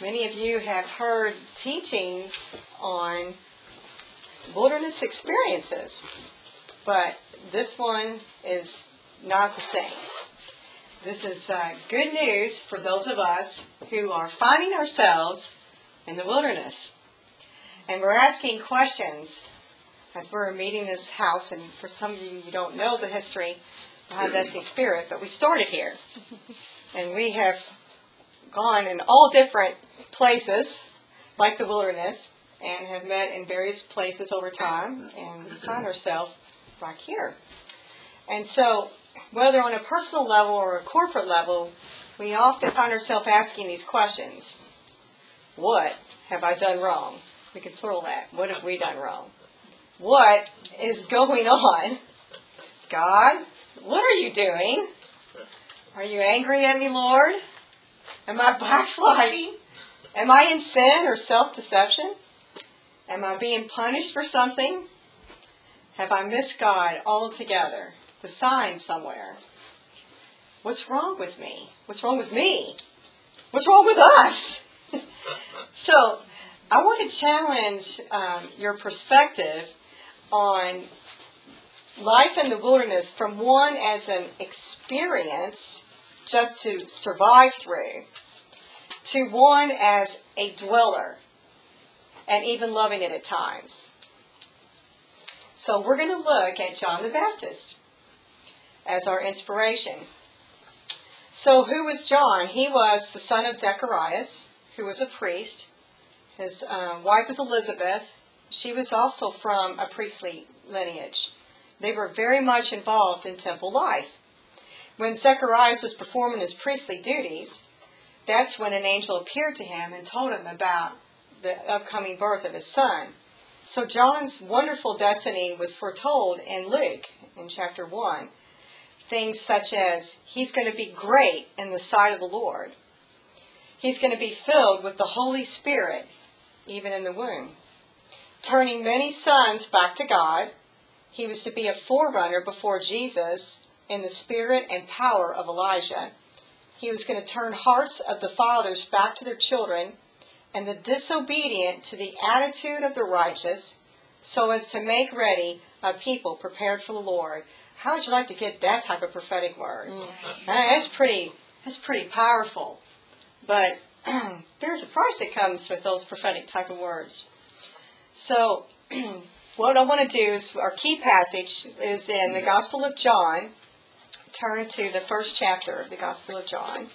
Many of you have heard teachings on wilderness experiences, but this one is not the same. This is uh, good news for those of us who are finding ourselves in the wilderness. And we're asking questions as we're meeting this house. And for some of you, you don't know the history behind Destiny Spirit, but we started here. And we have gone in all different places, like the wilderness, and have met in various places over time, and find ourselves right here. And so, whether on a personal level or a corporate level, we often find ourselves asking these questions. What have I done wrong? We can plural that. What have we done wrong? What is going on? God, what are you doing? Are you angry at me, Lord? Am I backsliding? Am I in sin or self deception? Am I being punished for something? Have I missed God altogether? The sign somewhere. What's wrong with me? What's wrong with me? What's wrong with us? so, I want to challenge um, your perspective on life in the wilderness from one as an experience just to survive through to one as a dweller and even loving it at times. So we're going to look at John the Baptist as our inspiration. So who was John? He was the son of Zacharias, who was a priest. His um, wife was Elizabeth. She was also from a priestly lineage. They were very much involved in temple life. When Zacharias was performing his priestly duties, that's when an angel appeared to him and told him about the upcoming birth of his son. So John's wonderful destiny was foretold in Luke in chapter 1. Things such as he's going to be great in the sight of the Lord. He's going to be filled with the Holy Spirit, even in the womb. Turning many sons back to God, he was to be a forerunner before Jesus in the spirit and power of Elijah. He was going to turn hearts of the fathers back to their children and the disobedient to the attitude of the righteous so as to make ready a people prepared for the Lord. How would you like to get that type of prophetic word? Mm. That's pretty that's pretty powerful. But there's a price that comes with those prophetic type of words. So what I want to do is our key passage is in the Gospel of John. Turn to the first chapter of the Gospel of John.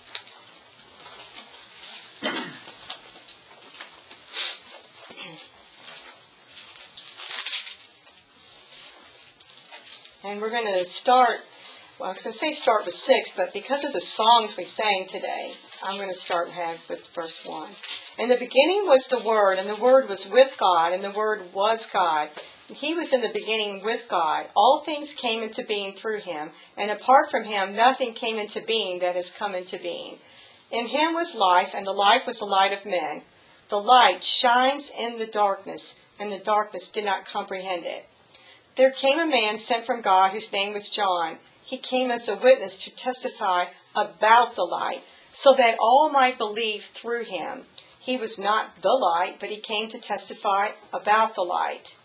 And we're going to start, well, I was going to say start with six, but because of the songs we sang today, I'm going to start with verse one. In the beginning was the Word, and the Word was with God, and the Word was God. He was in the beginning with God. All things came into being through him, and apart from him, nothing came into being that has come into being. In him was life, and the life was the light of men. The light shines in the darkness, and the darkness did not comprehend it. There came a man sent from God whose name was John. He came as a witness to testify about the light, so that all might believe through him. He was not the light, but he came to testify about the light.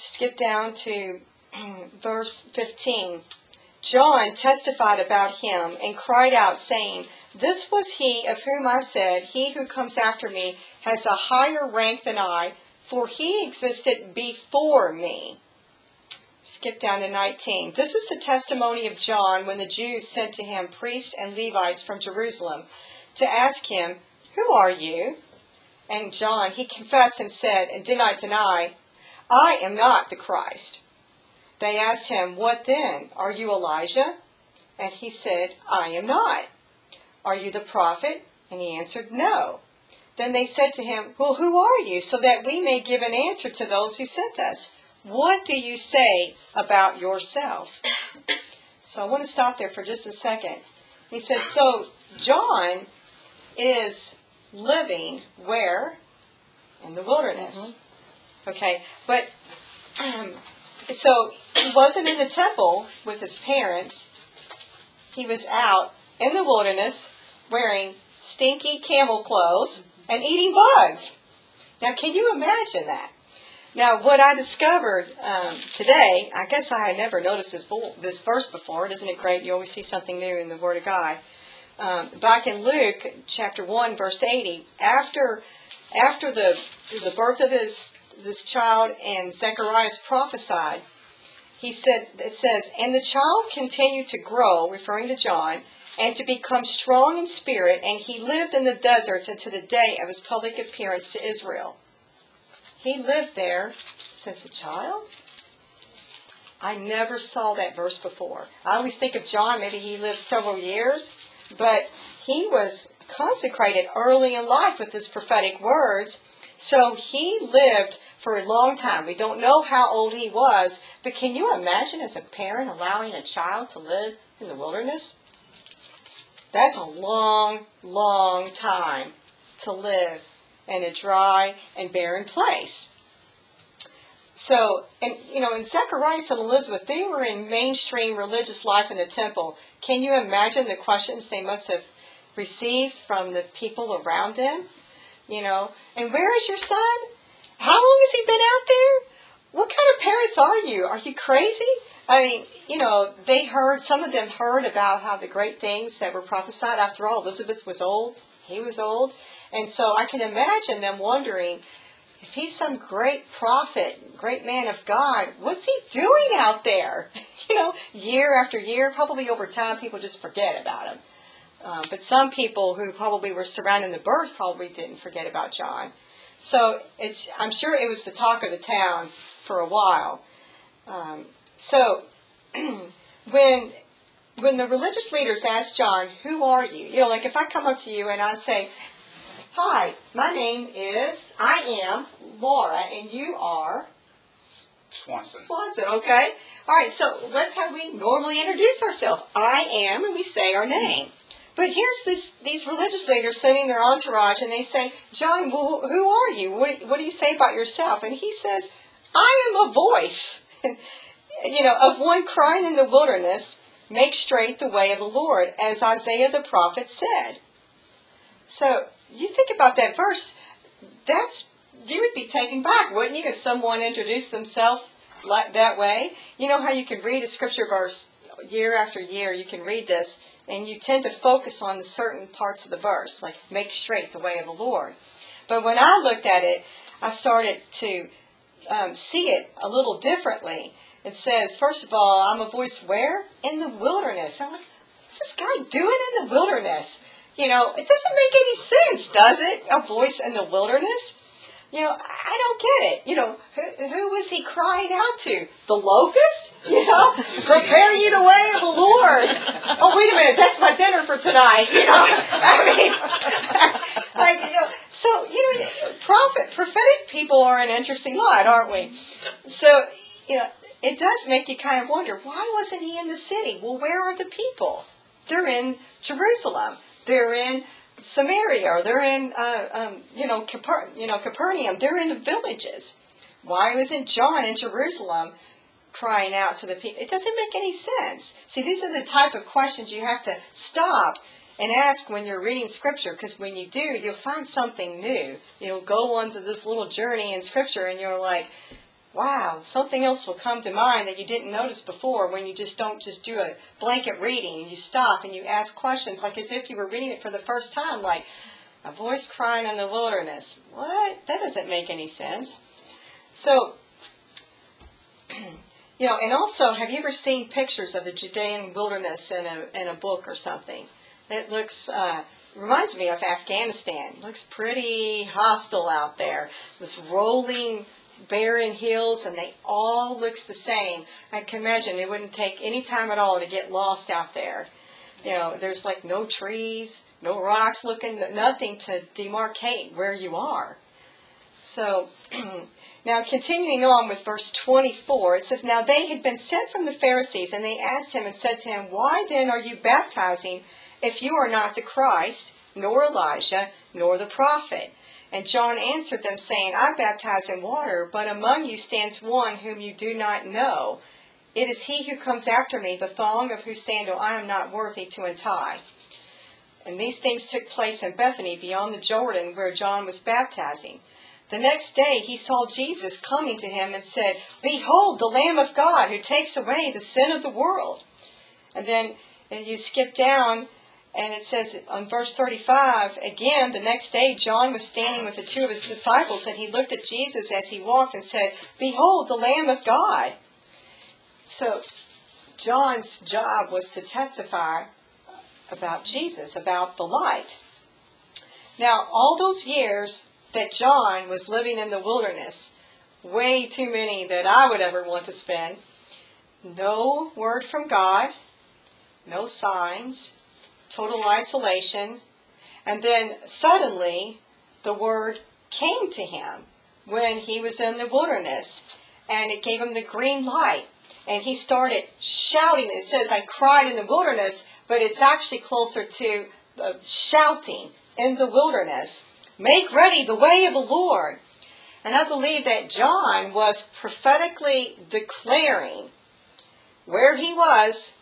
Skip down to verse 15. John testified about him and cried out, saying, This was he of whom I said, He who comes after me has a higher rank than I for he existed before me. Skip down to 19. This is the testimony of John when the Jews sent to him priests and Levites from Jerusalem to ask him, Who are you? And John, he confessed and said, and did not deny, I am not the Christ. They asked him, What then? Are you Elijah? And he said, I am not. Are you the prophet? And he answered, No. Then they said to him, Well, who are you, so that we may give an answer to those who sent us? What do you say about yourself? So I want to stop there for just a second. He says, So John is living where? In the wilderness. Mm-hmm. Okay, but um, so he wasn't in the temple with his parents. He was out in the wilderness wearing stinky camel clothes and eating bugs. Now, can you imagine that? Now, what I discovered um, today, I guess I had never noticed this, this verse before. Isn't it great? You always see something new in the Word of God. Um, back in Luke chapter 1, verse 80, after, after the, the birth of his, this child and Zechariah prophesied, he said, it says, and the child continued to grow, referring to John, and to become strong in spirit, and he lived in the deserts until the day of his public appearance to Israel. He lived there since a child? I never saw that verse before. I always think of John, maybe he lived several years, but he was consecrated early in life with his prophetic words. So he lived for a long time. We don't know how old he was, but can you imagine as a parent allowing a child to live in the wilderness? That's a long, long time to live in a dry and barren place. So, and you know, in Zacharias and Elizabeth, they were in mainstream religious life in the temple. Can you imagine the questions they must have received from the people around them? You know, and where is your son? How long has he been out there? What kind of parents are you? Are you crazy? I mean, you know, they heard, some of them heard about how the great things that were prophesied. After all, Elizabeth was old, he was old. And so I can imagine them wondering, if he's some great prophet, great man of God, what's he doing out there? you know, year after year, probably over time, people just forget about him. Uh, but some people who probably were surrounding the birth probably didn't forget about John. So it's, I'm sure it was the talk of the town for a while. Um, so when when the religious leaders asked John, "Who are you?" You know, like if I come up to you and I say, "Hi, my name is I am Laura, and you are Swanson." Swanson, okay. All right. So let's how we normally introduce ourselves. I am, and we say our name. But here's this, these religious leaders sending their entourage, and they say, John, well, who are you? What, what do you say about yourself? And he says, I am a voice. you know, of one crying in the wilderness, make straight the way of the Lord, as Isaiah the prophet said. So you think about that verse, that's you would be taken back, wouldn't you, if someone introduced themselves like that way? You know how you can read a scripture verse year after year, you can read this, and you tend to focus on the certain parts of the verse, like make straight the way of the Lord. But when I looked at it, I started to um, see it a little differently. It says, first of all, I'm a voice where? In the wilderness. I'm like, what's this guy doing in the wilderness? You know, it doesn't make any sense, does it? A voice in the wilderness? You know, I don't get it. You know, who, who was he crying out to? The locust? You know, prepare you the way of the Lord. Oh, wait a minute, that's my dinner for tonight. You know, I mean, like, you know, so, you know, prophet, prophetic people are an interesting lot, aren't we? So, you know, it does make you kind of wonder, why wasn't he in the city? Well, where are the people? They're in Jerusalem. They're in Samaria, or they're in, uh, um, you know, Caper- you know, Capernaum. They're in the villages. Why wasn't John in Jerusalem crying out to the people? It doesn't make any sense. See, these are the type of questions you have to stop and ask when you're reading Scripture, because when you do, you'll find something new. You'll go onto this little journey in Scripture, and you're like, wow, something else will come to mind that you didn't notice before when you just don't just do a blanket reading. You stop and you ask questions like as if you were reading it for the first time, like a voice crying in the wilderness. What? That doesn't make any sense. So, you know, and also, have you ever seen pictures of the Judean wilderness in a, in a book or something? It looks, uh, reminds me of Afghanistan. Looks pretty hostile out there. This rolling barren hills, and they all looks the same. I can imagine it wouldn't take any time at all to get lost out there. You know, there's like no trees, no rocks looking, nothing to demarcate where you are. So, now continuing on with verse 24, it says, Now they had been sent from the Pharisees, and they asked him and said to him, Why then are you baptizing if you are not the Christ, nor Elijah, nor the prophet? And John answered them, saying, I baptize in water, but among you stands one whom you do not know. It is he who comes after me, the thong of whose sandal I am not worthy to untie. And these things took place in Bethany beyond the Jordan where John was baptizing. The next day he saw Jesus coming to him and said, Behold, the Lamb of God who takes away the sin of the world. And then and you skip down and it says on verse 35, again, the next day John was standing with the two of his disciples and he looked at Jesus as he walked and said, Behold, the Lamb of God. So John's job was to testify about Jesus, about the light. Now, all those years that John was living in the wilderness, way too many that I would ever want to spend, no word from God, no signs, total isolation, and then suddenly the word came to him when he was in the wilderness, and it gave him the green light. And he started shouting. It says, I cried in the wilderness, but it's actually closer to uh, shouting in the wilderness. Make ready the way of the Lord. And I believe that John was prophetically declaring where he was.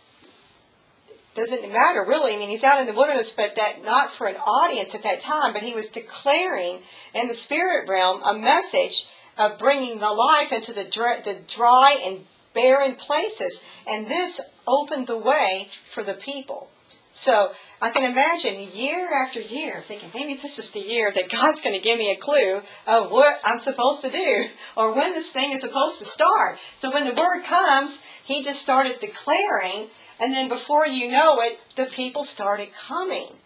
Doesn't matter really. I mean, he's out in the wilderness, but that not for an audience at that time. But he was declaring in the spirit realm a message of bringing the life into the dry, the dry and barren places. And this opened the way for the people. So I can imagine year after year thinking, maybe this is the year that God's going to give me a clue of what I'm supposed to do or when this thing is supposed to start. So when the word comes, he just started declaring, and then before you know it, the people started coming.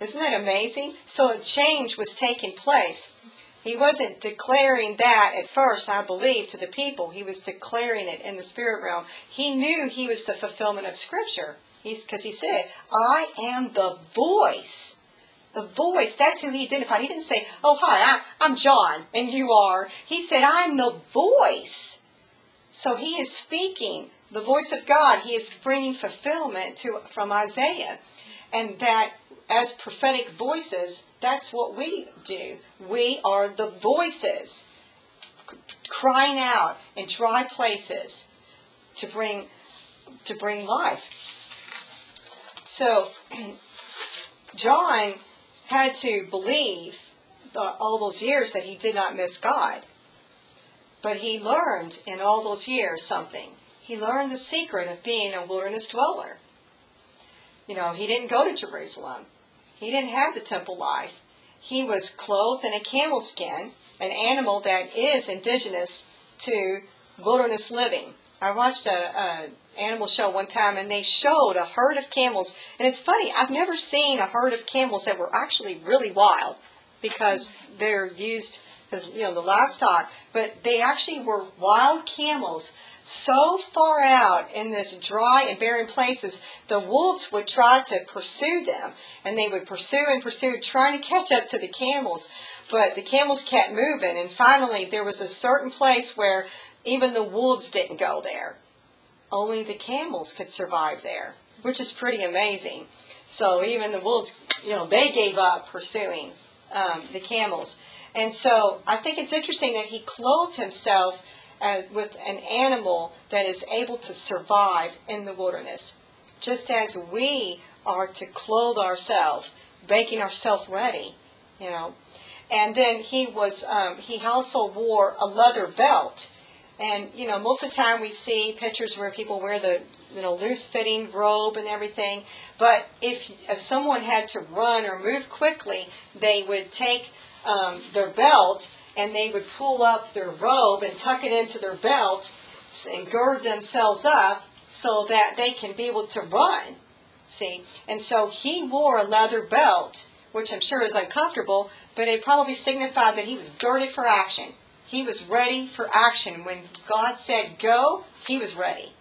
Isn't that amazing? So a change was taking place. He wasn't declaring that at first, I believe, to the people. He was declaring it in the spirit realm. He knew he was the fulfillment of Scripture. Because he said, I am the voice. The voice, that's who he identified. He didn't say, Oh, hi, I, I'm John, and you are. He said, I'm the voice. So he is speaking the voice of God. He is bringing fulfillment to from Isaiah. And that as prophetic voices, that's what we do. We are the voices crying out in dry places to bring to bring life. So John had to believe all those years that he did not miss God. But he learned in all those years something. He learned the secret of being a wilderness dweller. You know, he didn't go to Jerusalem. He didn't have the temple life. He was clothed in a camel skin, an animal that is indigenous to wilderness living. I watched a, a animal show one time and they showed a herd of camels. And it's funny, I've never seen a herd of camels that were actually really wild because they're used as, you know, the livestock, but they actually were wild camels so far out in this dry and barren places, the wolves would try to pursue them, and they would pursue and pursue, trying to catch up to the camels. But the camels kept moving, and finally there was a certain place where even the wolves didn't go there. Only the camels could survive there, which is pretty amazing. So even the wolves, you know, they gave up pursuing um, the camels. And so I think it's interesting that he clothed himself as, with an animal that is able to survive in the wilderness, just as we are to clothe ourselves, making ourselves ready, you know. And then he was, um, he also wore a leather belt. And, you know, most of the time we see pictures where people wear the, you know, loose fitting robe and everything. But if, if someone had to run or move quickly, they would take um, their belt and they would pull up their robe and tuck it into their belt and gird themselves up so that they can be able to run. See? And so he wore a leather belt, which I'm sure is uncomfortable, but it probably signified that he was girded for action. He was ready for action. When God said go, he was ready.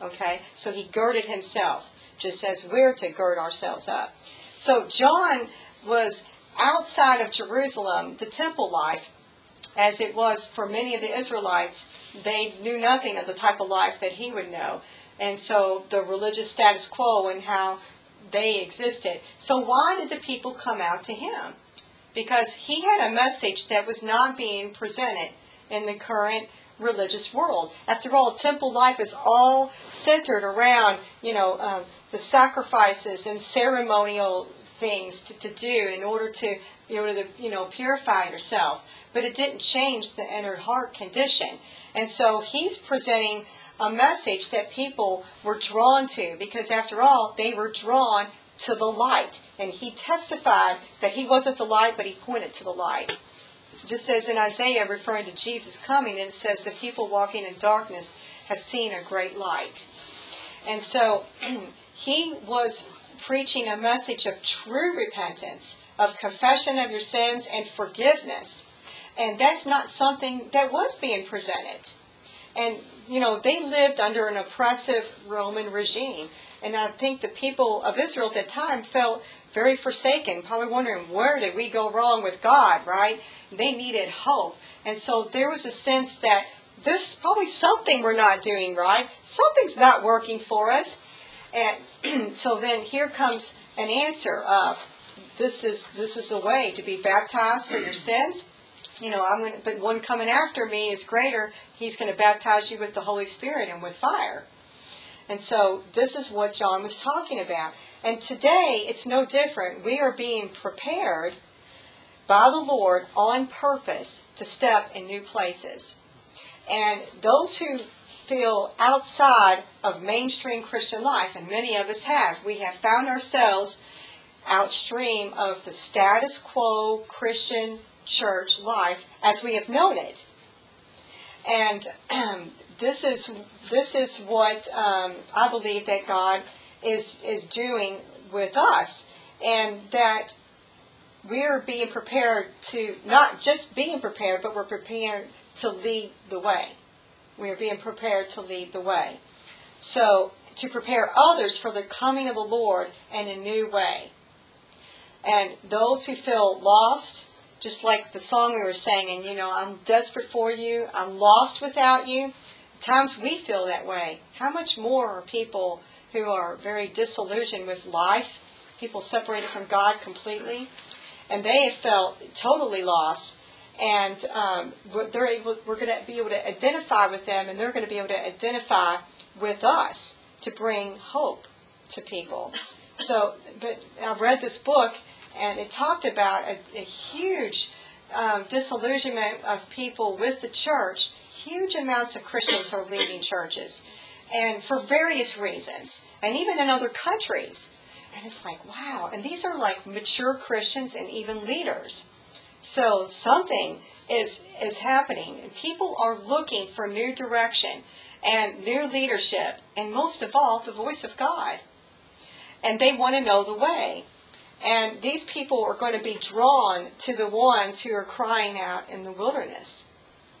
Okay? So he girded himself, just as we're to gird ourselves up. So John was outside of Jerusalem, the temple life, as it was for many of the Israelites, they knew nothing of the type of life that he would know. And so the religious status quo and how they existed. So why did the people come out to him? Because he had a message that was not being presented in the current religious world. After all, temple life is all centered around, you know, um, the sacrifices and ceremonial things to, to do in order to be able to, you know, purify yourself. But it didn't change the inner heart condition. And so he's presenting a message that people were drawn to because, after all, they were drawn to the light. And he testified that he wasn't the light, but he pointed to the light. Just as in Isaiah, referring to Jesus coming, it says, The people walking in darkness have seen a great light. And so he was preaching a message of true repentance, of confession of your sins and forgiveness. And that's not something that was being presented. And, you know, they lived under an oppressive Roman regime. And I think the people of Israel at that time felt very forsaken, probably wondering, where did we go wrong with God, right? They needed hope. And so there was a sense that there's probably something we're not doing right. Something's not working for us. And so then here comes an answer of this is this is a way to be baptized for your sins. You know, I'm going but one coming after me is greater. He's going to baptize you with the Holy Spirit and with fire. And so this is what John was talking about. And today it's no different. We are being prepared by the Lord on purpose to step in new places. And those who feel outside of mainstream Christian life, and many of us have, we have found ourselves outstream of the status quo Christian church life as we have known it. And um, this is this is what um, I believe that God is is doing with us, and that we are being prepared to not just being prepared, but we're prepared to lead the way. We are being prepared to lead the way. So to prepare others for the coming of the Lord in a new way. And those who feel lost, just like the song we were singing, you know, I'm desperate for you, I'm lost without you. At times we feel that way. How much more are people who are very disillusioned with life, people separated from God completely, and they have felt totally lost. And um, they're able, we're going to be able to identify with them, and they're going to be able to identify with us to bring hope to people. So, but I read this book, and it talked about a, a huge um, disillusionment of people with the church. Huge amounts of Christians are leaving churches, and for various reasons, and even in other countries. And it's like, wow. And these are like mature Christians and even leaders. So something is is happening, and people are looking for new direction and new leadership, and most of all, the voice of God. And they want to know the way. And these people are going to be drawn to the ones who are crying out in the wilderness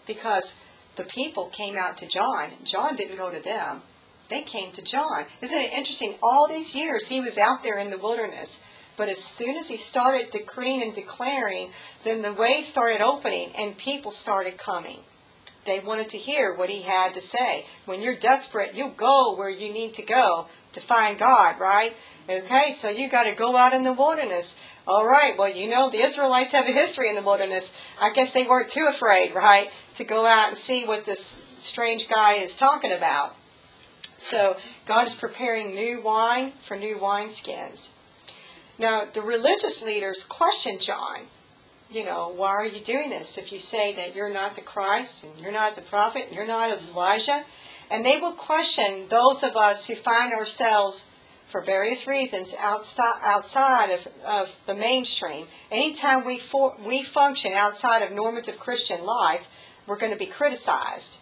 because the people came out to John. John didn't go to them. They came to John. Isn't it interesting? All these years he was out there in the wilderness. But as soon as he started decreeing and declaring, then the way started opening and people started coming. They wanted to hear what he had to say. When you're desperate, you go where you need to go to find God, right? Okay, so you got to go out in the wilderness. All right, well, you know, the Israelites have a history in the wilderness. I guess they weren't too afraid, right, to go out and see what this strange guy is talking about. So God is preparing new wine for new wineskins. Now, the religious leaders questioned John. You know, why are you doing this if you say that you're not the Christ and you're not the prophet and you're not Elijah? And they will question those of us who find ourselves, for various reasons, outside of, of the mainstream. Anytime we, for, we function outside of normative Christian life, we're going to be criticized.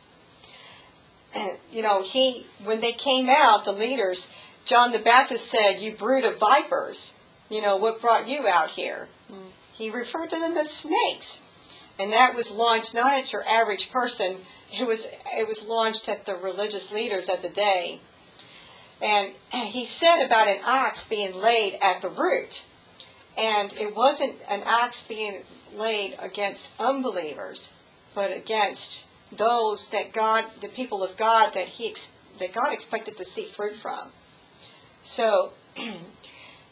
And, you know, he, when they came out, the leaders, John the Baptist said, You brood of vipers you know, what brought you out here? Mm. He referred to them as snakes. And that was launched not at your average person, it was, it was launched at the religious leaders of the day. And he said about an ox being laid at the root. And it wasn't an ox being laid against unbelievers, but against those that God, the people of God, that he that God expected to see fruit from. So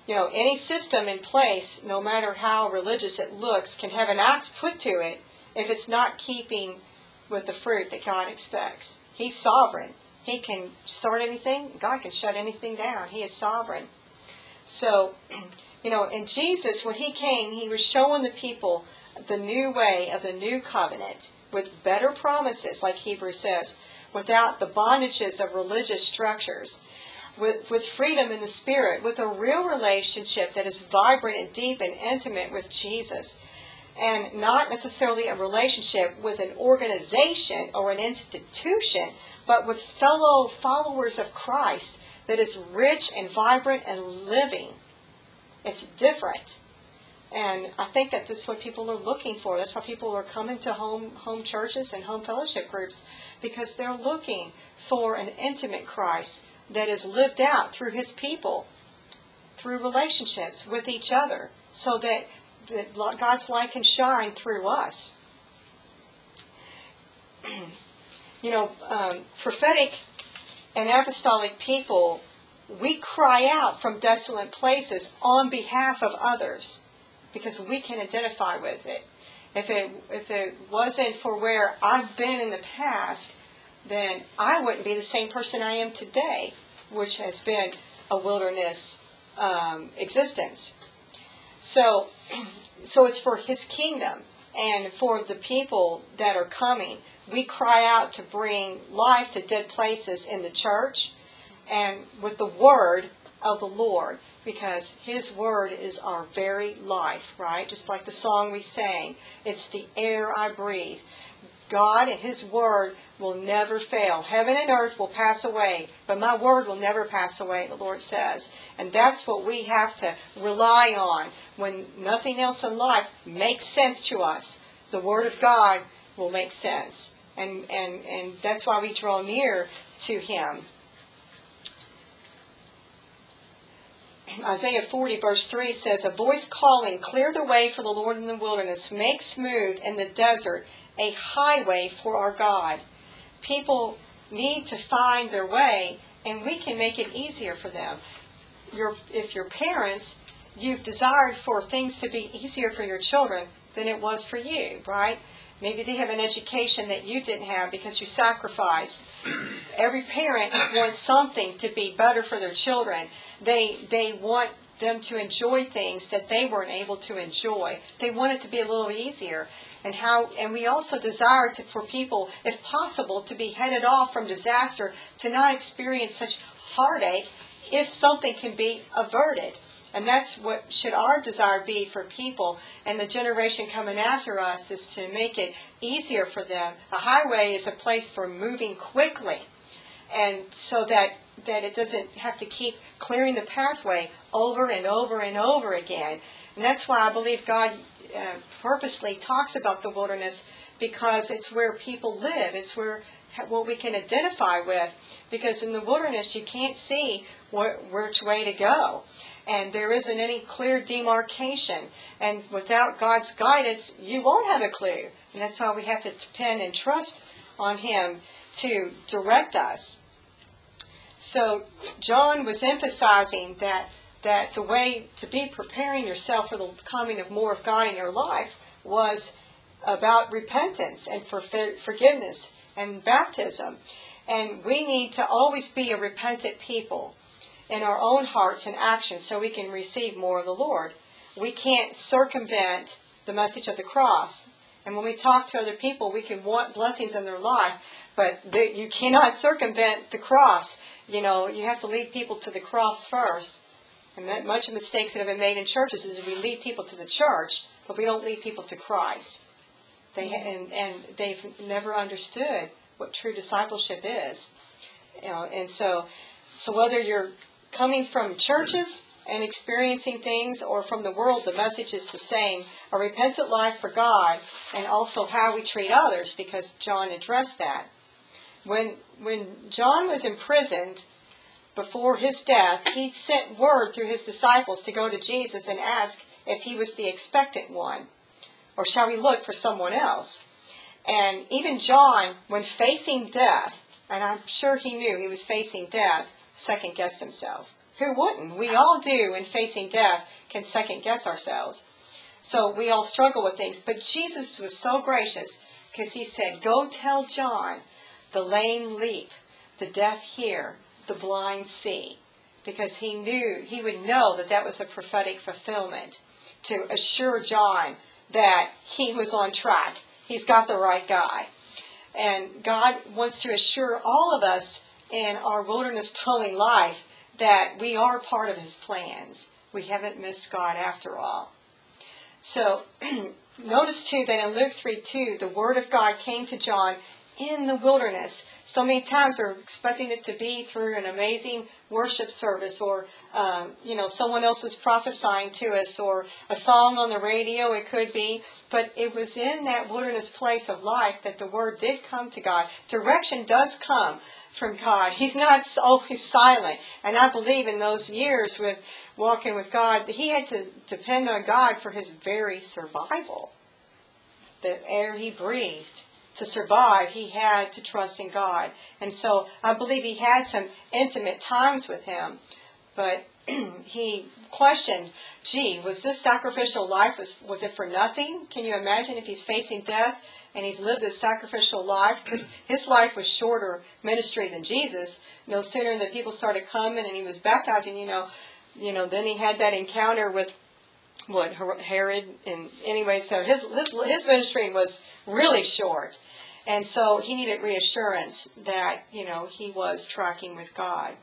you know, any system in place, no matter how religious it looks, can have an axe put to it if it's not keeping with the fruit that God expects. He's sovereign. He can start anything, God can shut anything down. He is sovereign. So, You know, and Jesus, when he came, he was showing the people the new way of the new covenant with better promises, like Hebrews says, without the bondages of religious structures, with, with freedom in the spirit, with a real relationship that is vibrant and deep and intimate with Jesus. And not necessarily a relationship with an organization or an institution, but with fellow followers of Christ that is rich and vibrant and living. It's different. And I think that that's what people are looking for. That's why people are coming to home home churches and home fellowship groups because they're looking for an intimate Christ that is lived out through his people, through relationships with each other, so that, God's light can shine through us. you know, um, prophetic and apostolic people, we cry out from desolate places on behalf of others because we can identify with it. If it if it wasn't for where I've been in the past, then I wouldn't be the same person I am today, which has been a wilderness um, existence. So, so it's for His kingdom and for the people that are coming. We cry out to bring life to dead places in the church, and with the word of the Lord because His Word is our very life, right? Just like the song we sang, it's the air I breathe. God and His Word will never fail. Heaven and earth will pass away, but my Word will never pass away, the Lord says. And that's what we have to rely on when nothing else in life makes sense to us. The Word of God will make sense. And, and, and that's why we draw near to Him. Isaiah 40, verse 3 says, A voice calling, Clear the way for the Lord in the wilderness, make smooth in the desert a highway for our God. People need to find their way, and we can make it easier for them. Your, if your parents, you've desired for things to be easier for your children than it was for you, right? Maybe they have an education that you didn't have because you sacrificed. Every parent wants something to be better for their children. They they want them to enjoy things that they weren't able to enjoy. They want it to be a little easier. And how and we also desire to, for people, if possible, to be headed off from disaster, to not experience such heartache if something can be averted. And that's what should our desire be for people and the generation coming after us is to make it easier for them. A highway is a place for moving quickly. And so that that it doesn't have to keep clearing the pathway over and over and over again. And that's why I believe God uh, purposely talks about the wilderness because it's where people live. It's where what we can identify with because in the wilderness you can't see wh- which way to go and there isn't any clear demarcation. And without God's guidance, you won't have a clue. And that's why we have to depend and trust on Him to direct us. So John was emphasizing that that the way to be preparing yourself for the coming of more of God in your life was about repentance and for forgiveness and baptism. And we need to always be a repentant people in our own hearts and actions so we can receive more of the Lord. We can't circumvent the message of the cross. And when we talk to other people, we can want blessings in their life, but you cannot circumvent the cross. You know, you have to lead people to the cross first. And much of the mistakes that have been made in churches is we lead people to the church, but we don't lead people to Christ. They and, and they've never understood what true discipleship is. You know, and so so whether you're coming from churches and experiencing things or from the world, the message is the same. A repentant life for God and also how we treat others because John addressed that. When, when John was imprisoned before his death, he sent word through his disciples to go to Jesus and ask if he was the expectant one or shall we look for someone else? And even John, when facing death, and I'm sure he knew he was facing death, second guessed himself. Who wouldn't? We all do in facing death can second guess ourselves. So we all struggle with things. But Jesus was so gracious because he said, Go tell John, the lame leap, the deaf hear, the blind see. because he knew, he would know that that was a prophetic fulfillment to assure John that he was on track. He's got the right guy. And God wants to assure all of us in our wilderness towing life that we are part of his plans. We haven't missed God after all. So notice too that in Luke 3 2, the word of God came to John in the wilderness. So many times we're expecting it to be through an amazing worship service or, um, you know, someone else is prophesying to us or a song on the radio, it could be. But it was in that wilderness place of life that the word did come to God. Direction does come from God. He's not always silent. And I believe in those years with walking with God, he had to depend on God for his very survival. The air he breathed to survive, he had to trust in God. And so I believe he had some intimate times with him. But he questioned, gee, was this sacrificial life, was, was it for nothing? Can you imagine if he's facing death and he's lived this sacrificial life? Because his life was shorter ministry than Jesus. No sooner than people started coming and he was baptizing, you know, you know, then he had that encounter with what Herod and anyway, so his his his ministry was really short. And so he needed reassurance that, you know, he was tracking with God.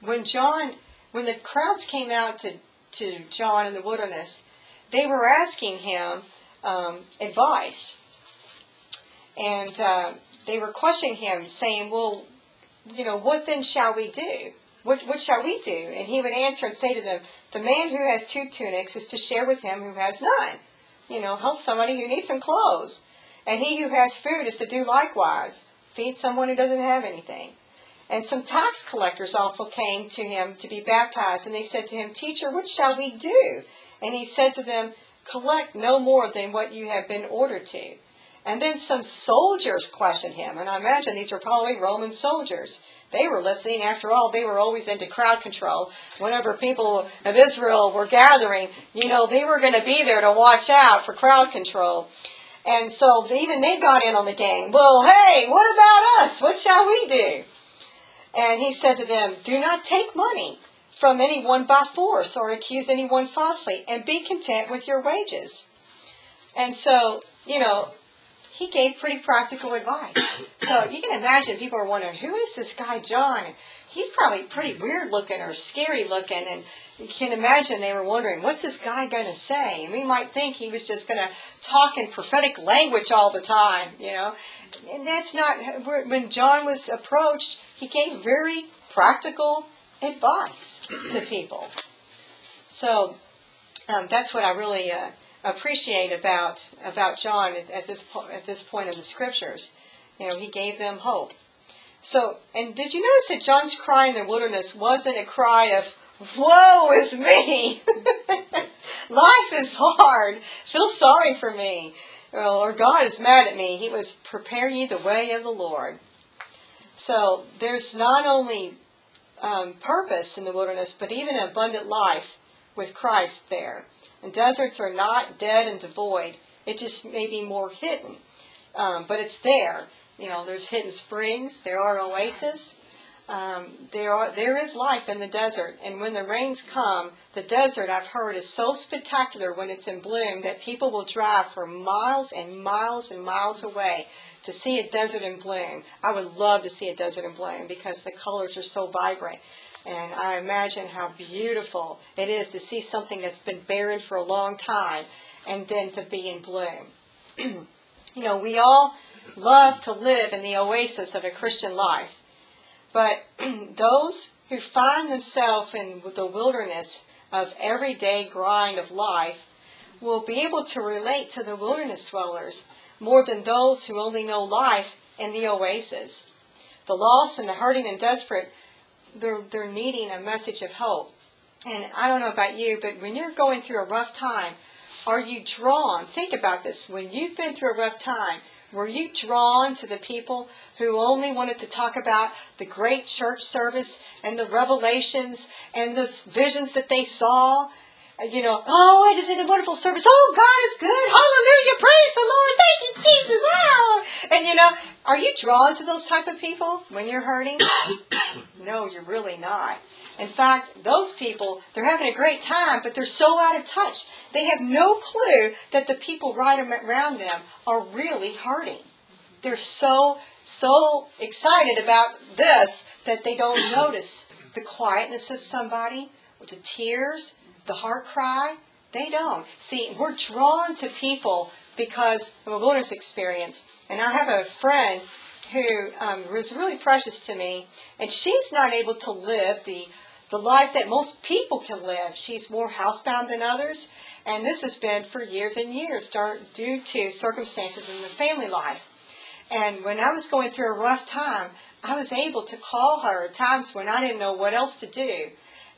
When John, when the crowds came out to, to John in the wilderness, they were asking him um, advice. And uh, they were questioning him, saying, well, you know, what then shall we do? What, what shall we do? And he would answer and say to them, the man who has two tunics is to share with him who has none. You know, help somebody who needs some clothes. And he who has food is to do likewise, feed someone who doesn't have anything. And some tax collectors also came to him to be baptized, and they said to him, Teacher, what shall we do? And he said to them, Collect no more than what you have been ordered to. And then some soldiers questioned him, and I imagine these were probably Roman soldiers. They were listening. After all, they were always into crowd control. Whenever people of Israel were gathering, you know, they were going to be there to watch out for crowd control. And so even they got in on the game. Well, hey, what about us? What shall we do? And he said to them, Do not take money from anyone by force or accuse anyone falsely, and be content with your wages. And so, you know, he gave pretty practical advice. So you can imagine people are wondering, who is this guy John? He's probably pretty weird looking or scary looking, and you can imagine they were wondering, what's this guy going to say? And we might think he was just going to talk in prophetic language all the time, you know. And that's not, when John was approached, he gave very practical advice to people. So um, that's what I really uh, appreciate about about John at, at this po- at this point of the scriptures. You know, he gave them hope. So, and did you notice that John's cry in the wilderness wasn't a cry of Woe is me! Life is hard. Feel sorry for me. Or God is mad at me. He was prepare ye the way of the Lord. So there's not only um, purpose in the wilderness, but even an abundant life with Christ there. And deserts are not dead and devoid. It just may be more hidden. Um, but it's there. You know, there's hidden springs. There are oases. Um, there are there is life in the desert, and when the rains come, the desert I've heard is so spectacular when it's in bloom that people will drive for miles and miles and miles away to see a desert in bloom. I would love to see a desert in bloom because the colors are so vibrant. And I imagine how beautiful it is to see something that's been barren for a long time and then to be in bloom. you know, we all love to live in the oasis of a Christian life. But those who find themselves in the wilderness of everyday grind of life will be able to relate to the wilderness dwellers more than those who only know life in the oasis. The lost and the hurting and desperate, they're, they're needing a message of hope. And I don't know about you, but when you're going through a rough time, are you drawn? Think about this. When you've been through a rough time, were you drawn to the people who only wanted to talk about the great church service and the revelations and the visions that they saw? You know, oh, it is a wonderful service. Oh, God is good. Hallelujah. Praise the Lord. Thank you, Jesus. Oh. And you know, are you drawn to those type of people when you're hurting? No, you're really not. In fact, those people, they're having a great time, but they're so out of touch. They have no clue that the people right around them are really hurting. They're so, so excited about this that they don't notice the quietness of somebody, with the tears, the heart cry. They don't. See, we're drawn to people because of a wilderness experience. And I have a friend who um, was really precious to me, and she's not able to live the the life that most people can live. She's more housebound than others, and this has been for years and years due to circumstances in the family life. And when I was going through a rough time, I was able to call her at times when I didn't know what else to do,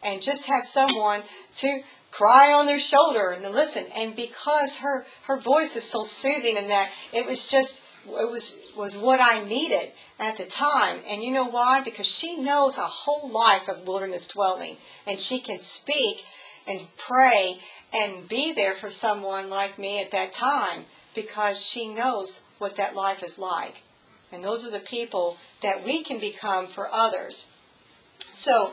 and just have someone to cry on their shoulder and to listen. And because her her voice is so soothing, and that it was just it was was what I needed at the time. And you know why? Because she knows a whole life of wilderness dwelling, and she can speak and pray and be there for someone like me at that time because she knows what that life is like. And those are the people that we can become for others. So,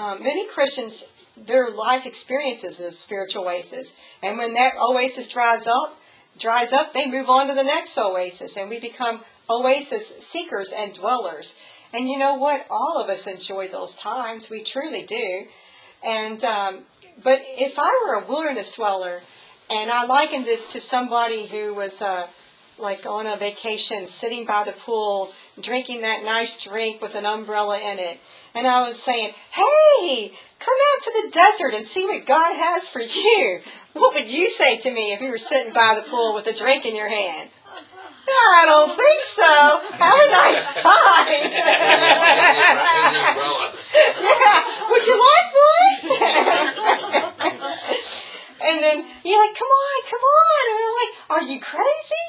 um, many Christians, their life experiences is spiritual oasis. And when that oasis dries up, dries up, they move on to the next oasis, and we become oasis seekers and dwellers. And you know what? All of us enjoy those times. We truly do. And um, but if I were a wilderness dweller, and I liken this to somebody who was uh, like on a vacation, sitting by the pool, drinking that nice drink with an umbrella in it, and I was saying, "Hey, come out to the desert and see what God has for you." What would you say to me if you were sitting by the pool with a drink in your hand? I don't think so. Have a nice time. yeah. Would you like one? and then you're like, come on, come on. And they're like, are you crazy?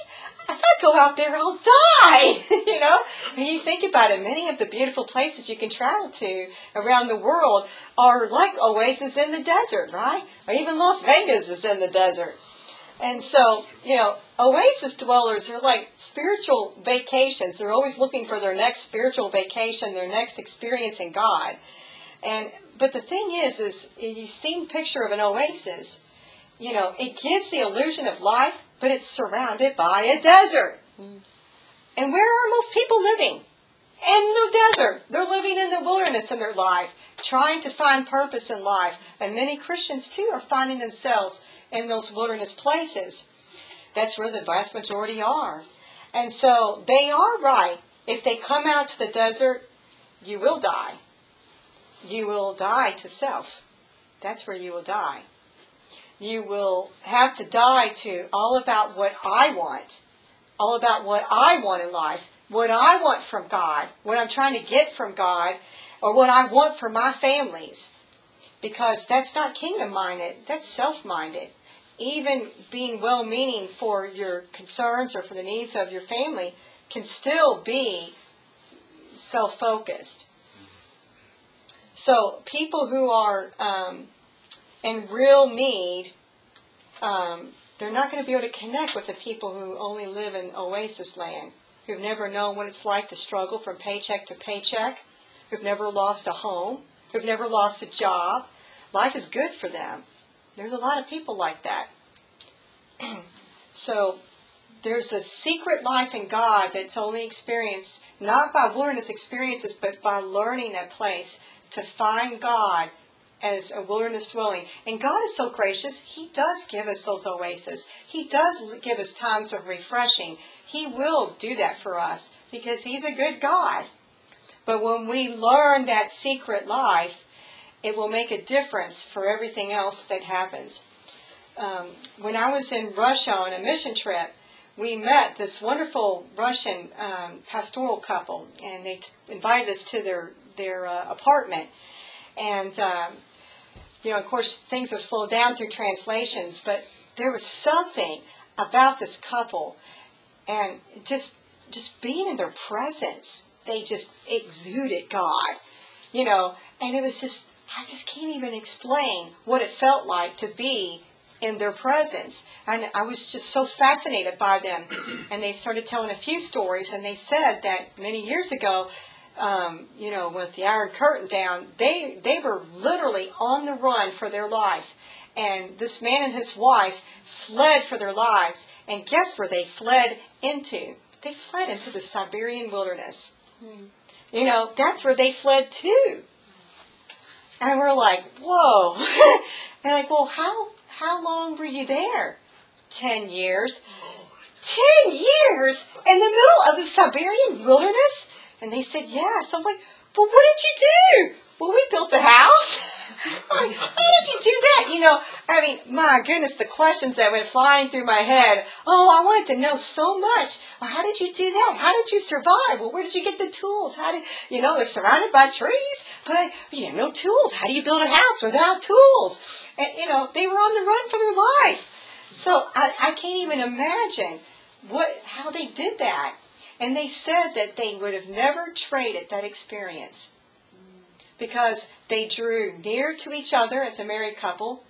I go out there, I'll die. you know? And you think about it, many of the beautiful places you can travel to around the world are like oases in the desert, right? Or even Las Vegas is in the desert. And so, you know, oasis dwellers are like spiritual vacations. They're always looking for their next spiritual vacation, their next experience in God. And but the thing is, is if you've seen picture of an oasis. You know, it gives the illusion of life, but it's surrounded by a desert. And where are most people living? In the desert. They're living in the wilderness in their life, trying to find purpose in life. And many Christians too are finding themselves in those wilderness places. That's where the vast majority are. And so they are right. If they come out to the desert, you will die. You will die to self. That's where you will die. You will have to die to all about what I want, all about what I want in life, what I want from God, what I'm trying to get from God, or what I want for my families. Because that's not kingdom minded, that's self minded even being well meaning for your concerns or for the needs of your family can still be self focused. So, people who are um, in real need, um, they're not going to be able to connect with the people who only live in oasis land, who've never known what it's like to struggle from paycheck to paycheck, who've never lost a home, who've never lost a job. Life is good for them. There's a lot of people like that. so there's a secret life in God that's only experienced not by wilderness experiences, but by learning a place to find God as a wilderness dwelling. And God is so gracious, He does give us those oases. He does give us times of refreshing. He will do that for us because He's a good God. But when we learn that secret life, it will make a difference for everything else that happens. Um, when I was in Russia on a mission trip, we met this wonderful Russian um, pastoral couple, and they t- invited us to their their uh, apartment. And um, you know, of course, things have slowed down through translations, but there was something about this couple, and just just being in their presence, they just exuded God, you know, and it was just I just can't even explain what it felt like to be in their presence. And I was just so fascinated by them. And they started telling a few stories, and they said that many years ago, um, you know, with the Iron Curtain down, they they were literally on the run for their life. And this man and his wife fled for their lives. And guess where they fled into? They fled into the Siberian wilderness. You know, that's where they fled to. And we're like, whoa. and like, well, how how long were you there? Ten years. Ten years in the middle of the Siberian wilderness? And they said, yes. I'm like, but what did you do? Well, we built a house. I'm like, how did you do that? You know, I mean, my goodness, the questions that went flying through my head. Oh, I wanted to know so much. Well, how did you do that? How did you survive? Well, where did you get the tools? How did, you know, they're surrounded by trees, but, you have no tools. How do you build a house without tools? And, you know, they were on the run for their life. So I, I can't even imagine what, how they did that. And they said that they would have never traded that experience because they drew near to each other as a married couple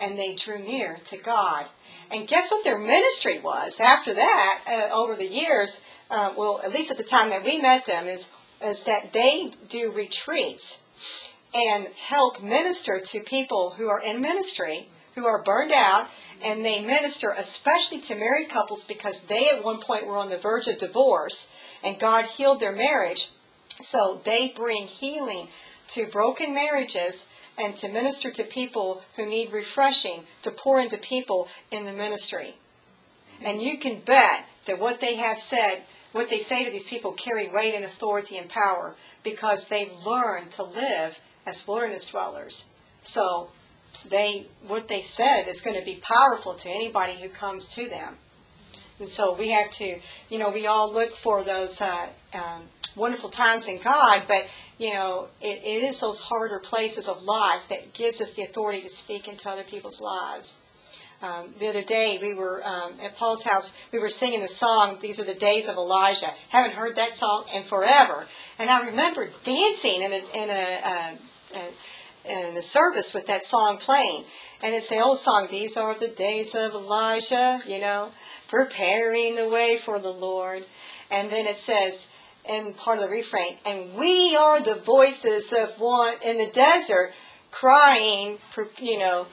and they drew near to God. And guess what their ministry was after that, uh, over the years, uh, well, at least at the time that we met them, is, is that they do retreats and help minister to people who are in ministry, who are burned out, and they minister especially to married couples because they at one point were on the verge of divorce and God healed their marriage. So they bring healing to broken marriages and to minister to people who need refreshing, to pour into people in the ministry. And you can bet that what they have said, what they say to these people carry weight and authority and power because they've learned to live as wilderness dwellers. So they what they said is going to be powerful to anybody who comes to them. And so we have to, you know, we all look for those uh, um, wonderful times in God, but you know, it, it is those harder places of life that gives us the authority to speak into other people's lives. Um, the other day, we were um, at Paul's house. We were singing the song "These Are the Days of Elijah." Haven't heard that song in forever, and I remember dancing in a in a, uh, a in the service with that song playing. And it's the old song, These are the days of Elijah, you know, preparing the way for the Lord. And then it says, in part of the refrain, and we are the voices of one in the desert crying, you know,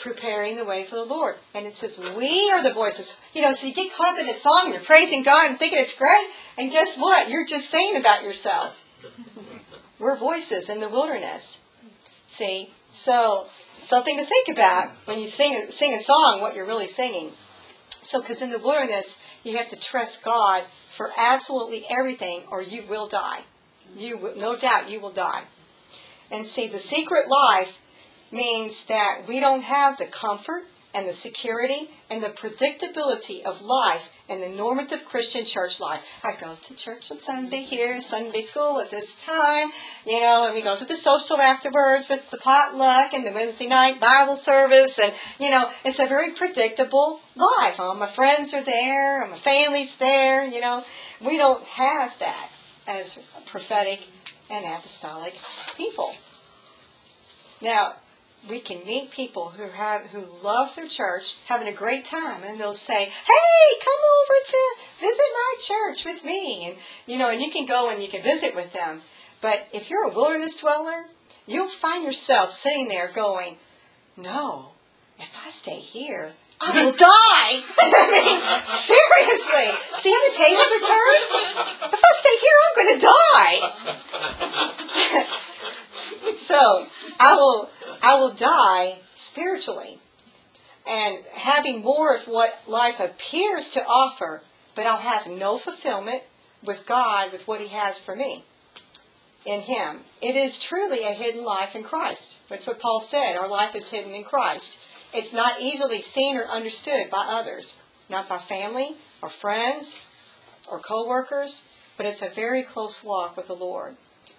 preparing the way for the Lord. And it says, we are the voices. You know, so you get caught up in that song you're praising God and thinking it's great. And guess what? You're just saying about yourself. We're voices in the wilderness. See? So, something to think about when you sing, sing a song, what you're really singing. So, because in the wilderness, you have to trust God for absolutely everything, or you will die. You, will, no doubt, you will die. And see, the secret life means that we don't have the comfort and the security and the predictability of life in the normative Christian church life. I go to church on Sunday here, Sunday school at this time, you know, and we go to the social afterwards with the potluck and the Wednesday night Bible service, and you know, it's a very predictable life. All my friends are there, and my family's there, you know. We don't have that as prophetic and apostolic people. Now, we can meet people who have who love their church, having a great time, and they'll say, "Hey, come over to visit my church with me," and you know, and you can go and you can visit with them. But if you're a wilderness dweller, you'll find yourself sitting there going, "No, if I stay here, I will die." I mean, seriously, see how the tables are turned? If I stay here, I'm going to die. so I will I will die spiritually and having more of what life appears to offer, but I'll have no fulfillment with God, with what He has for me in Him. It is truly a hidden life in Christ. That's what Paul said. Our life is hidden in Christ. It's not easily seen or understood by others, not by family or friends or co-workers, but it's a very close walk with the Lord.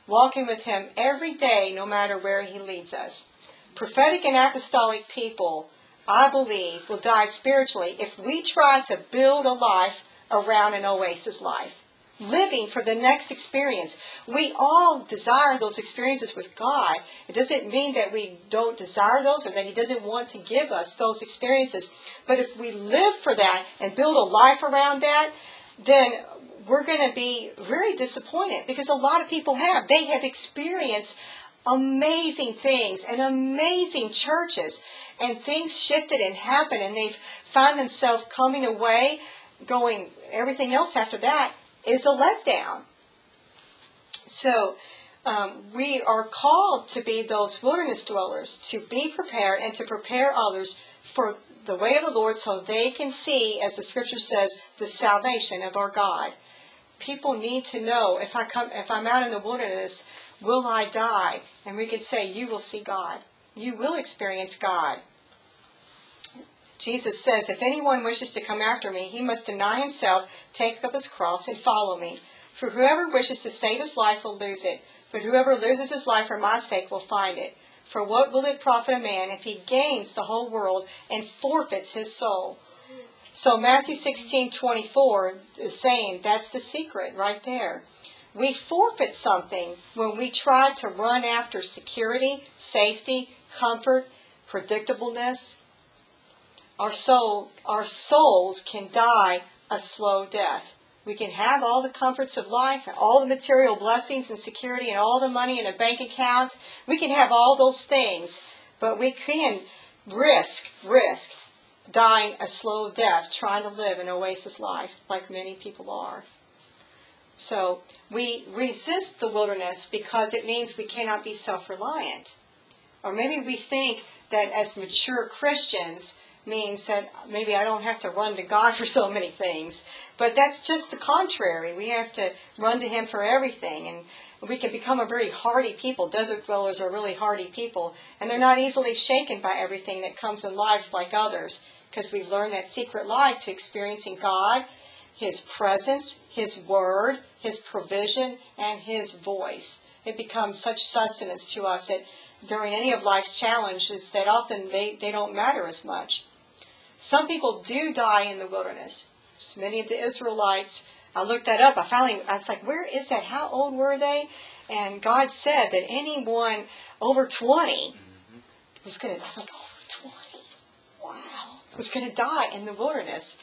Walking with Him every day, no matter where He leads us prophetic and apostolic people, I believe, will die spiritually if we try to build a life around an oasis life. Living for the next experience. We all desire those experiences with God. It doesn't mean that we don't desire those or that He doesn't want to give us those experiences. But if we live for that and build a life around that, then we're going to be very disappointed because a lot of people have. They have experienced amazing things and amazing churches, and things shifted and happened, and they've found themselves coming away, going, everything else after that is a letdown. So, um, we are called to be those wilderness dwellers, to be prepared and to prepare others for the way of the Lord so they can see, as the scripture says, the salvation of our God. People need to know if I come if I'm out in the wilderness, will I die? And we can say, You will see God. You will experience God. Jesus says, If anyone wishes to come after me, he must deny himself, take up his cross, and follow me. For whoever wishes to save his life will lose it, but whoever loses his life for my sake will find it. For what will it profit a man if he gains the whole world and forfeits his soul? So Matthew 16:24 is saying that's the secret right there. We forfeit something when we try to run after security, safety, comfort, predictableness. Our soul, our souls can die a slow death. We can have all the comforts of life, all the material blessings and security, and all the money in a bank account. We can have all those things, but we can risk, risk dying a slow death trying to live an oasis life like many people are. So we resist the wilderness because it means we cannot be self reliant. Or maybe we think that as mature Christians, means that maybe I don't have to run to God for so many things. But that's just the contrary. We have to run to Him for everything. And we can become a very hardy people. Desert dwellers are really hardy people. And they're not easily shaken by everything that comes in life like others because we've learned that secret life to experiencing God, His presence, His Word, His provision, and His voice. It becomes such sustenance to us that during any of life's challenges that often they, they don't matter as much. Some people do die in the wilderness. So many of the Israelites, I looked that up. I finally, I was like, where is that? How old were they? And God said that anyone over 20 mm-hmm. was going to, thought, over 20? Was going to die in the wilderness.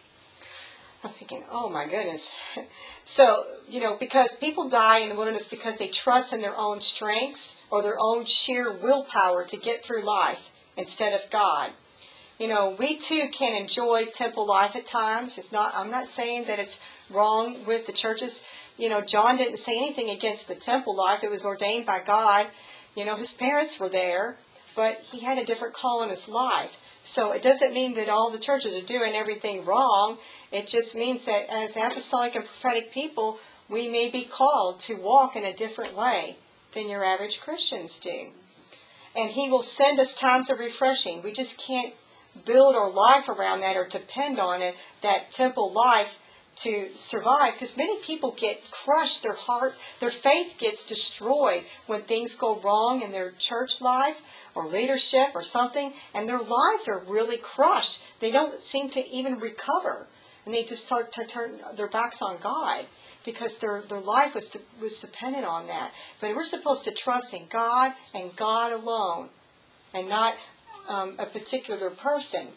I'm thinking, oh my goodness. So, you know, because people die in the wilderness because they trust in their own strengths or their own sheer willpower to get through life instead of God. You know, we too can enjoy temple life at times. It's not I'm not saying that it's wrong with the churches. You know, John didn't say anything against the temple life. It was ordained by God. You know, his parents were there, but he had a different call in his life. So it doesn't mean that all the churches are doing everything wrong. It just means that as apostolic and prophetic people, we may be called to walk in a different way than your average Christians do. And He will send us times of refreshing. We just can't build our life around that or depend on it, that temple life to survive because many people get crushed. Their heart their faith gets destroyed when things go wrong in their church life or leadership or something and their lives are really crushed. They don't seem to even recover and they just start to turn their backs on god because their, their life was, was dependent on that. But we're supposed to trust in god and god alone and not um, a particular person.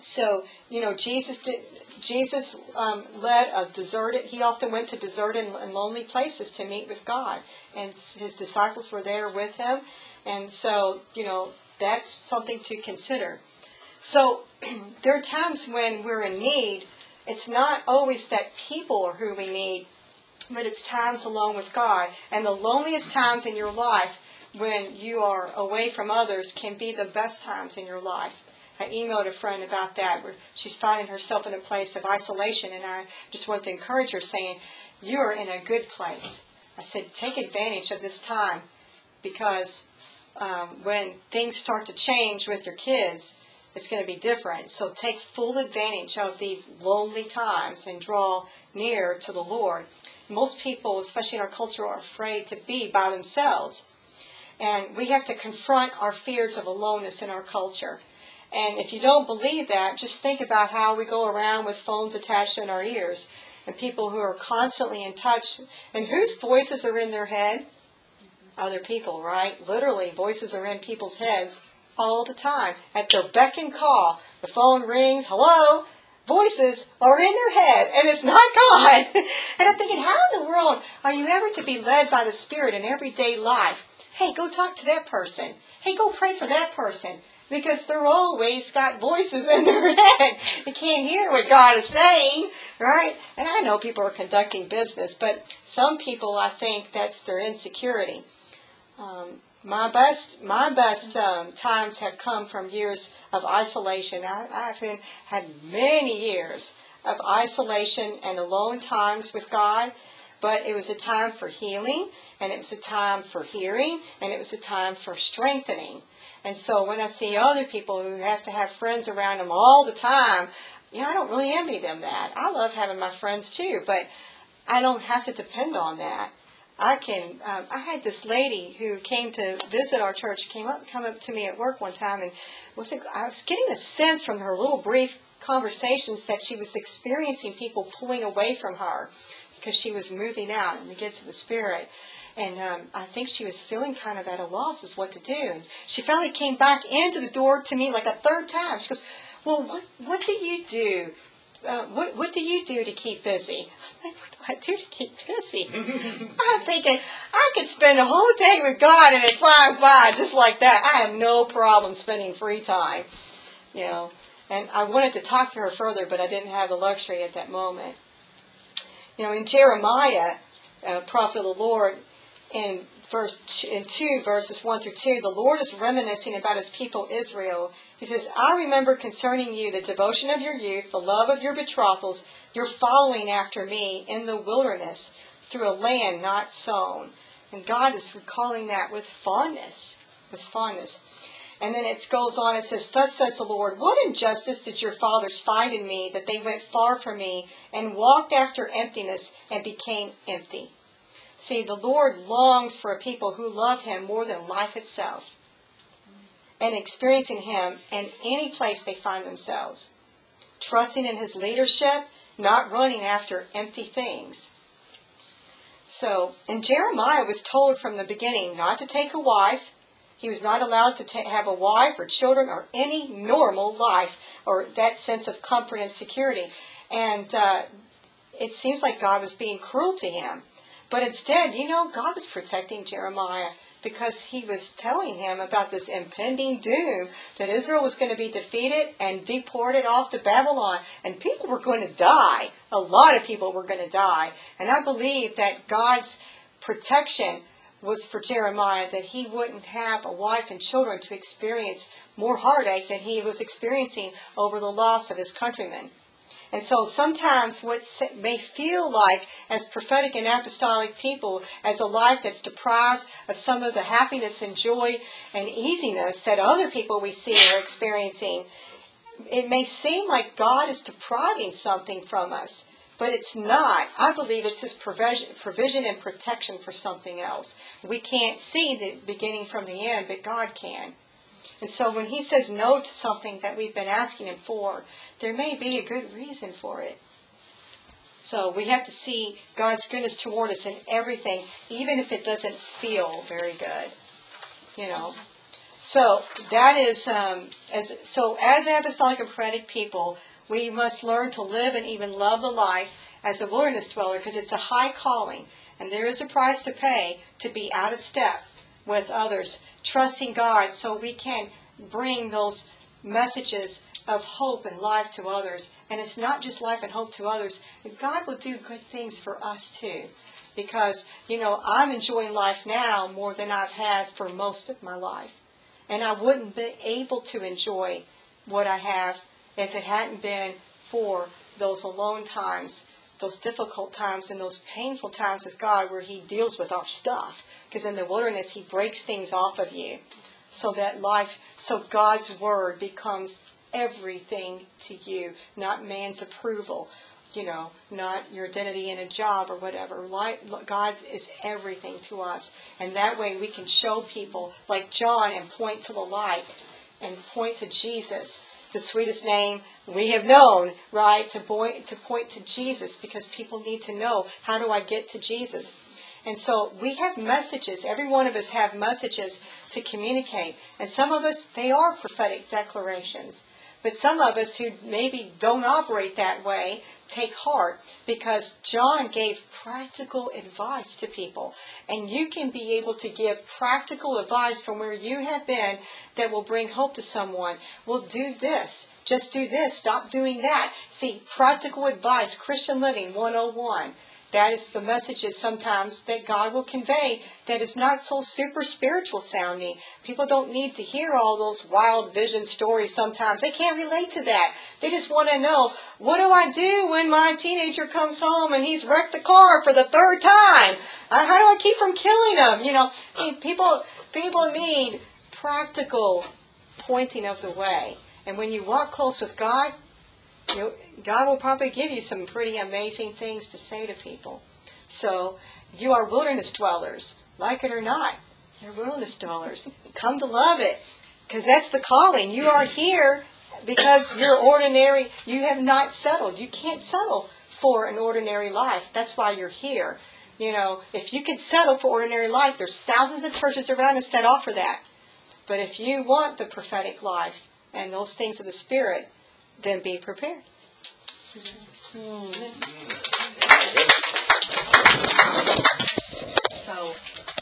So you know jesus did Jesus um, led a deserted, he often went to deserted and lonely places to meet with God. And his disciples were there with him. And so, you know, that's something to consider. So there are times when we're in need. It's not always that people are who we need, but it's times alone with God. And the loneliest times in your life when you are away from others can be the best times in your life. I emailed a friend about that where she's finding herself in a place of isolation, and I just want to encourage her, saying, You are in a good place. I said, Take advantage of this time because um, when things start to change with your kids, it's going to be different. So take full advantage of these lonely times and draw near to the Lord. Most people, especially in our culture, are afraid to be by themselves. And we have to confront our fears of aloneness in our culture. And if you don't believe that, just think about how we go around with phones attached in our ears and people who are constantly in touch and whose voices are in their head? Other people, right? Literally, voices are in people's heads all the time at their beck and call. The phone rings, hello, voices are in their head and it's not God. and I'm thinking, how in the world are you ever to be led by the Spirit in everyday life? Hey, go talk to that person. Hey, go pray for that person. Because they're always got voices in their head. They can't hear what God is saying, right? And I know people are conducting business, but some people, I think, that's their insecurity. Um, my best, my best um, times have come from years of isolation. I, I've been, had many years of isolation and alone times with God, but it was a time for healing, and it was a time for hearing, and it was a time for strengthening. And so when I see other people who have to have friends around them all the time, you know, I don't really envy them that. I love having my friends too, but I don't have to depend on that. I can. Um, I had this lady who came to visit our church. Came up, come up to me at work one time, and was I was getting a sense from her little brief conversations that she was experiencing people pulling away from her because she was moving out in the gifts of the Spirit. And um, I think she was feeling kind of at a loss as what to do. And she finally came back into the door to me like a third time. She goes, "Well, what what do you do? Uh, what what do you do to keep busy?" I'm like, "What do I do to keep busy?" I'm thinking I could spend a whole day with God and it flies by just like that. I have no problem spending free time, you know. And I wanted to talk to her further, but I didn't have the luxury at that moment. You know, in Jeremiah, uh, prophet of the Lord, in verse in two verses one through two, the Lord is reminiscing about His people Israel. He says, "I remember concerning you the devotion of your youth, the love of your betrothals, your following after me in the wilderness through a land not sown." And God is recalling that with fondness, with fondness. And then it goes on, it says, Thus says the Lord, What injustice did your fathers find in me, that they went far from me, and walked after emptiness, and became empty? See, the Lord longs for a people who love Him more than life itself, and experiencing Him in any place they find themselves, trusting in His leadership, not running after empty things. So, and Jeremiah was told from the beginning not to take a wife, he was not allowed to have a wife or children or any normal life or that sense of comfort and security. And uh, it seems like God was being cruel to him. But instead, you know, God was protecting Jeremiah because he was telling him about this impending doom that Israel was going to be defeated and deported off to Babylon, and people were going to die. A lot of people were going to die. And I believe that God's protection was for Jeremiah that he wouldn't have a wife and children to experience more heartache than he was experiencing over the loss of his countrymen. And so sometimes what may feel like as prophetic and apostolic people as a life that's deprived of some of the happiness and joy and easiness that other people we see are experiencing, it may seem like God is depriving something from us. But it's not. I believe it's His provision, and protection for something else. We can't see the beginning from the end, but God can. And so when He says no to something that we've been asking Him for, there may be a good reason for it. So we have to see God's goodness toward us in everything, even if it doesn't feel very good. You know. So that is um, as so as apostolic and prophetic people, we must learn to live and even love the life as a wilderness dweller because it's a high calling and there is a price to pay to be out of step with others, trusting God so we can bring those messages of hope and life to others. And it's not just life and hope to others, God will do good things for us too. Because, you know, I'm enjoying life now more than I've had for most of my life. And I wouldn't be able to enjoy what I have if it hadn't been for those alone times, those difficult times, and those painful times with God where He deals with our stuff. Because in the wilderness, He breaks things off of you so that life, so God's Word becomes everything to you, not man's approval, you know, not your identity in a job or whatever. God's is everything to us. And that way we can show people, like John, and point to the light and point to Jesus the sweetest name we have known, right? To to point to Jesus because people need to know how do I get to Jesus? And so we have messages. Every one of us have messages to communicate. And some of us, they are prophetic declarations. But some of us who maybe don't operate that way take heart because John gave practical advice to people. And you can be able to give practical advice from where you have been that will bring hope to someone. Well, do this. Just do this. Stop doing that. See, practical advice, Christian Living 101. That is the messages sometimes that God will convey that is not so super spiritual sounding. People don't need to hear all those wild vision stories sometimes. They can't relate to that. They just want to know, what do I do when my teenager comes home and he's wrecked the car for the third time? Uh, How do I keep from killing him? You know, people, people need practical pointing of the way. And when you walk close with God, you, God will probably give you some pretty amazing things to say to people. So, you are wilderness dwellers, like it or not. You're wilderness dwellers. Come to love it, because that's the calling. You are here because you're ordinary. You have not settled. You can't settle for an ordinary life. That's why you're here. You know, if you could settle for ordinary life, there's thousands of churches around us that offer that. But if you want the prophetic life and those things of the Spirit, then be prepared. So